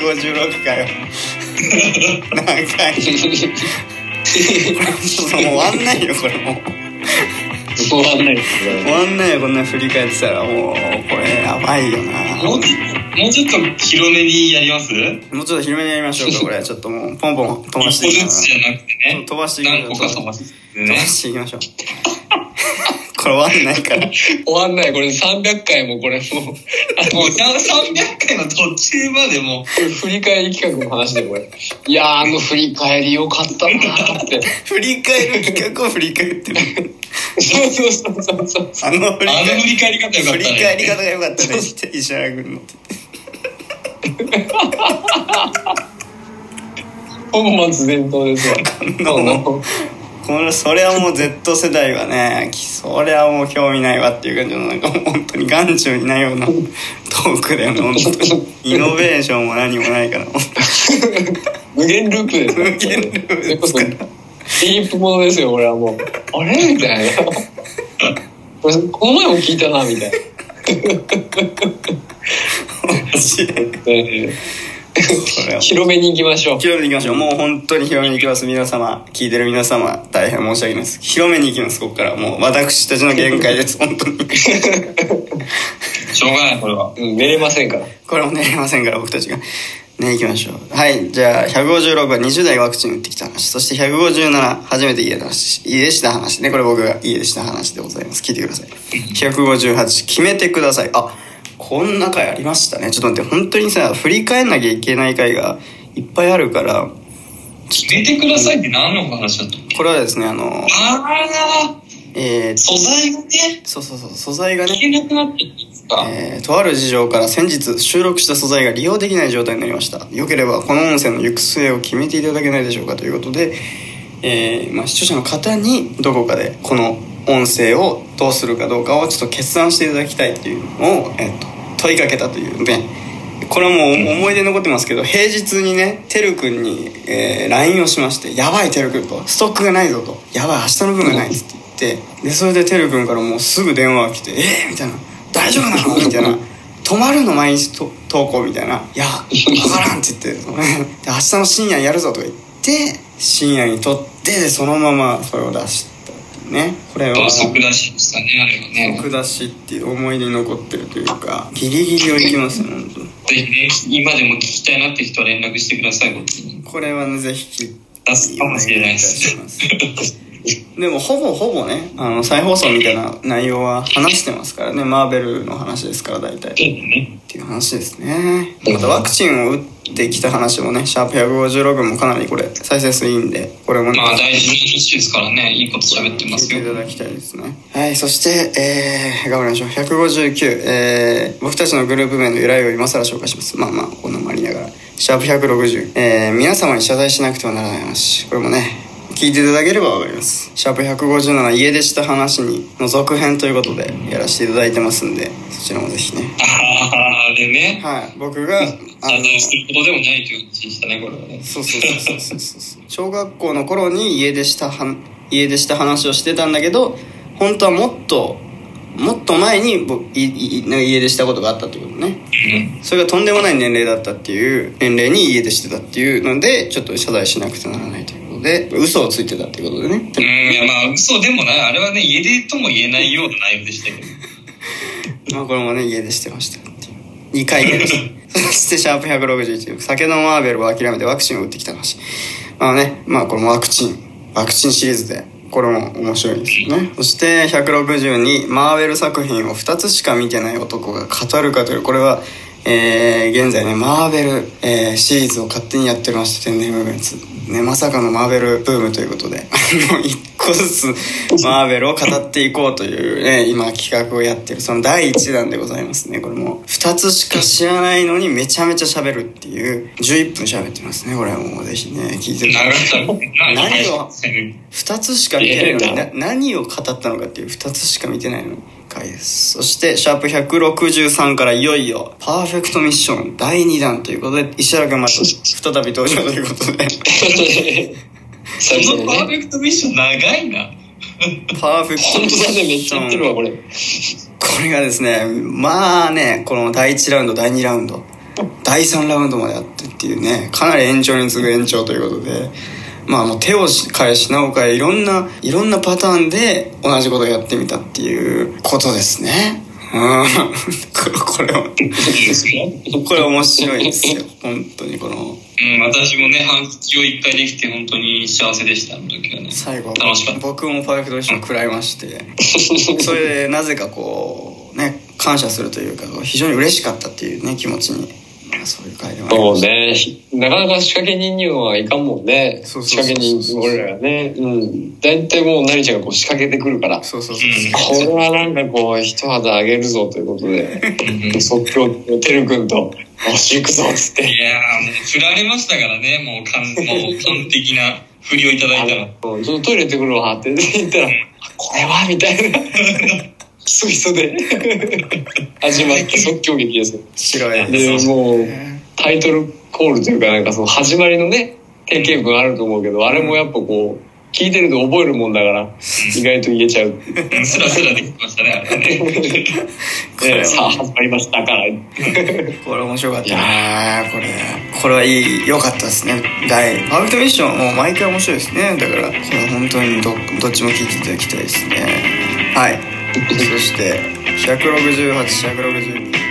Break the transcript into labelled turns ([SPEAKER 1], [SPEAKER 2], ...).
[SPEAKER 1] 156かよ何回？もう終わんないよこれも。う
[SPEAKER 2] 終わんないです
[SPEAKER 1] 終わんないよこんな振り返ってたらもう。これやばいよな。
[SPEAKER 3] もうもうちょっと広めにやります？
[SPEAKER 1] もうちょっと広めにやりましょうかこれ。ちょっともうポンポン飛ばしていきまし
[SPEAKER 3] ずつじゃなくてね。
[SPEAKER 1] 飛ばしていきましょう。
[SPEAKER 3] 飛ばして
[SPEAKER 1] いきましょうこれ終わんないから。
[SPEAKER 2] 終わんない。これ300回もこれもう
[SPEAKER 3] もう300回の途中までもう
[SPEAKER 2] 振り返り企画の話でこれ。いやーあの振り返りよかったなーって。
[SPEAKER 1] 振り返る企画を振り返ってる。
[SPEAKER 2] そうそうそうそうそう。
[SPEAKER 1] あの振り
[SPEAKER 3] あの
[SPEAKER 1] 返
[SPEAKER 3] 振り返り方よかったね。
[SPEAKER 1] 振り返り方が良かったね。って石原君の
[SPEAKER 2] 本末転倒ですわ。
[SPEAKER 1] このこれそれはもう Z 世代はねそれはもう興味ないわっていう感じのなんかもう本当に眼中にないようなトークだよね本当に。イノベーションも何もないから。本
[SPEAKER 2] 無限ループです
[SPEAKER 1] 無限ループですから。
[SPEAKER 2] ディープものですよこれはもう。あれみたいな。この前も聞いたなみたいな。
[SPEAKER 1] 面白い
[SPEAKER 2] 広めに行きましょう。
[SPEAKER 1] 広めに行きましょう。もう本当に広めに行きます。皆様聞いてる皆様大変申し訳ないです。広めに行きますここから。もう私たちの限界です 本当に。
[SPEAKER 3] しょうがないこれは。
[SPEAKER 2] うん寝れませんから。
[SPEAKER 1] これも寝れませんから僕たちが。ね行きましょう。はいじゃあ156は20代ワクチン打ってきた話。そして157初めて家出話家出した話。ねこれ僕が家出した話でございます。聞いてください。158決めてください。あこんな回ありましたね。ちょっと待って本当にさ振り返んなきゃいけない回がいっぱいあるから。
[SPEAKER 3] 決めてくださいって何の話だった
[SPEAKER 1] これはですねあの
[SPEAKER 3] ああ
[SPEAKER 1] えー、
[SPEAKER 3] 素材がね。
[SPEAKER 1] そうそうそう素材がね
[SPEAKER 3] 聞けなくなって
[SPEAKER 1] えーとある事情から先日収録した素材が利用できない状態になりました。よければこの音声の行く末を決めていただけないでしょうかということで、えーまあ、視聴者の方にどこかでこの音声をどうするかどうかをちょっと決断していただきたいっていうのを、えー、と問いかけたというね。これはもう思い出残ってますけど平日にねてるくんに、えー LINE をしまして「やばいてるくん」と「ストックがないぞ」と「やばい明日の分がない」っつって言って。でそれでてるくんからもうすぐ電話が来て「えー、みたいな「大丈夫なの?」みたいな「止まるの毎日と投稿」みたいな「いや分からん」って言って「明日の深夜やるぞ」とか言って深夜に撮ってそのままそれを出して。ねこれは。
[SPEAKER 3] 即出しでしたねあれはね。
[SPEAKER 1] 僕出しっていう思い出に残ってるというかギリギリをいきますよ本当。
[SPEAKER 3] ぜひね今でも聞きたいなって人は連絡してくださいこっちに。
[SPEAKER 1] これはねぜひ聞い
[SPEAKER 3] 出すかもしれないです。
[SPEAKER 1] でもほぼほぼねあの再放送みたいな内容は話してますからねマーベルの話ですから大体。
[SPEAKER 3] ね。
[SPEAKER 1] ていう話ですね。またワクチンを打ってきた話もねシャープ156もかなりこれ再生数いいんでこれもね
[SPEAKER 3] まあ大事ですからねいいこと喋ってますよ。
[SPEAKER 1] 聞いていただきたいですね。はいそしてえー、頑張りましょう。159えー、僕たちのグループ名の由来を今更紹介します。まあまあこんなもありなが。らシャープ160えー、皆様に謝罪しなくてはならない話。これもね聞いていただければわかります。シャープ157家出した話にの続編ということでやらせていただいてますんでそちらもぜひね。
[SPEAKER 3] ああでね。
[SPEAKER 1] はい。僕があの
[SPEAKER 3] 謝罪してることでもないという話でしたねこれはね。
[SPEAKER 1] そうそうそうそうそうそう。小学校の頃に家出したは家出した話をしてたんだけど本当はもっともっと前に僕いい家出したことがあったってことね。
[SPEAKER 3] うん。
[SPEAKER 1] それがとんでもない年齢だったっていう年齢に家出してたっていうのでちょっと謝罪しなくてならないとで嘘をついてたってことでね。
[SPEAKER 3] うんいやまあ嘘でもないあれはね家出とも言えないような内容でしたけど。
[SPEAKER 1] まあこれもね家出してましたっていう。2回目です。そしてシャープ161酒のマーベルを諦めてワクチンを打ってきた話。まあねまあこれもワクチン。ワクチンシリーズでこれも面白いですよね。そして162マーベル作品を2つしか見てない男が語るかというこれはえー、現在ねマーベル、えーシリーズを勝手にやってまして天然ムーブメンツねまさかのマーベルブームということで。個ずつマーベルを語っていこうというね今企画をやってるその第一弾でございますね。これも2つしか知らないのにめちゃめちゃ喋るっていう11分喋ってますね。これはもうぜひね聞いてる何を2つしか見てないのにな何を語ったのかっていう2つしか見てないのに回ですそしてシャープ163からいよいよパーフェクトミッション第2弾ということで石原君また再び登場ということで。
[SPEAKER 3] そ
[SPEAKER 2] 久々にね。
[SPEAKER 3] のパーフェクトミッション長いな。
[SPEAKER 1] パーフェクトミッ
[SPEAKER 2] 本当だねめっ
[SPEAKER 1] ション。
[SPEAKER 2] ちゃ言ってるわこれ
[SPEAKER 1] これがですねまあねこの第1ラウンド第2ラウンド第3ラウンドまでやってっていうねかなり延長に次ぐ延長ということでまあもう手を変え品を変えいろんないろんなパターンで同じことをやってみたっていうことですねうん。これは。これ面白いですよ。本当にこの。
[SPEAKER 3] うん、私もね、半月を一回できて本当に幸せでした、あの時はね。
[SPEAKER 1] 最後。
[SPEAKER 3] 楽しかった。
[SPEAKER 1] 僕もパーフェクトディッション食らいまして。それでなぜかこうね感謝するというか非常に嬉しかったっていうね気持ちに、まあ、そういう
[SPEAKER 2] ね。なかなか仕掛け人にはいかんもんね。仕掛け人、俺らがね。うん。大体もう何ちゃんがこう仕掛けてくるから。
[SPEAKER 1] そうそうそうそう
[SPEAKER 2] これはなんかこう、一肌あげるぞということで、
[SPEAKER 3] うん
[SPEAKER 2] 即興、てるくんと、よし、行くぞっつって。
[SPEAKER 3] いやー、もう振られましたからね、もう完、もう完璧な振りをいただいたら。
[SPEAKER 2] ちょっとトイレ行ってくるわって言ったら、あこれは？みたいな。ひそひそで。始まった即興劇ですよ。
[SPEAKER 1] 白い
[SPEAKER 2] で、もう、タイトルコールというかなんかその始まりのね、定型文あると思うけど、あれもやっぱこう、聞いてると覚えるもんだから、意外と言えちゃう。
[SPEAKER 3] スラスラできましたね、あ
[SPEAKER 1] れ。
[SPEAKER 2] ね。さあ始まりましたから。
[SPEAKER 1] これ面白かった。ねこれこれはいい良かったですね。第パーフェクトミッションもう毎回面白いですね。だからこれ本当にどどっちも聞いていただきたいですね。はいそして168169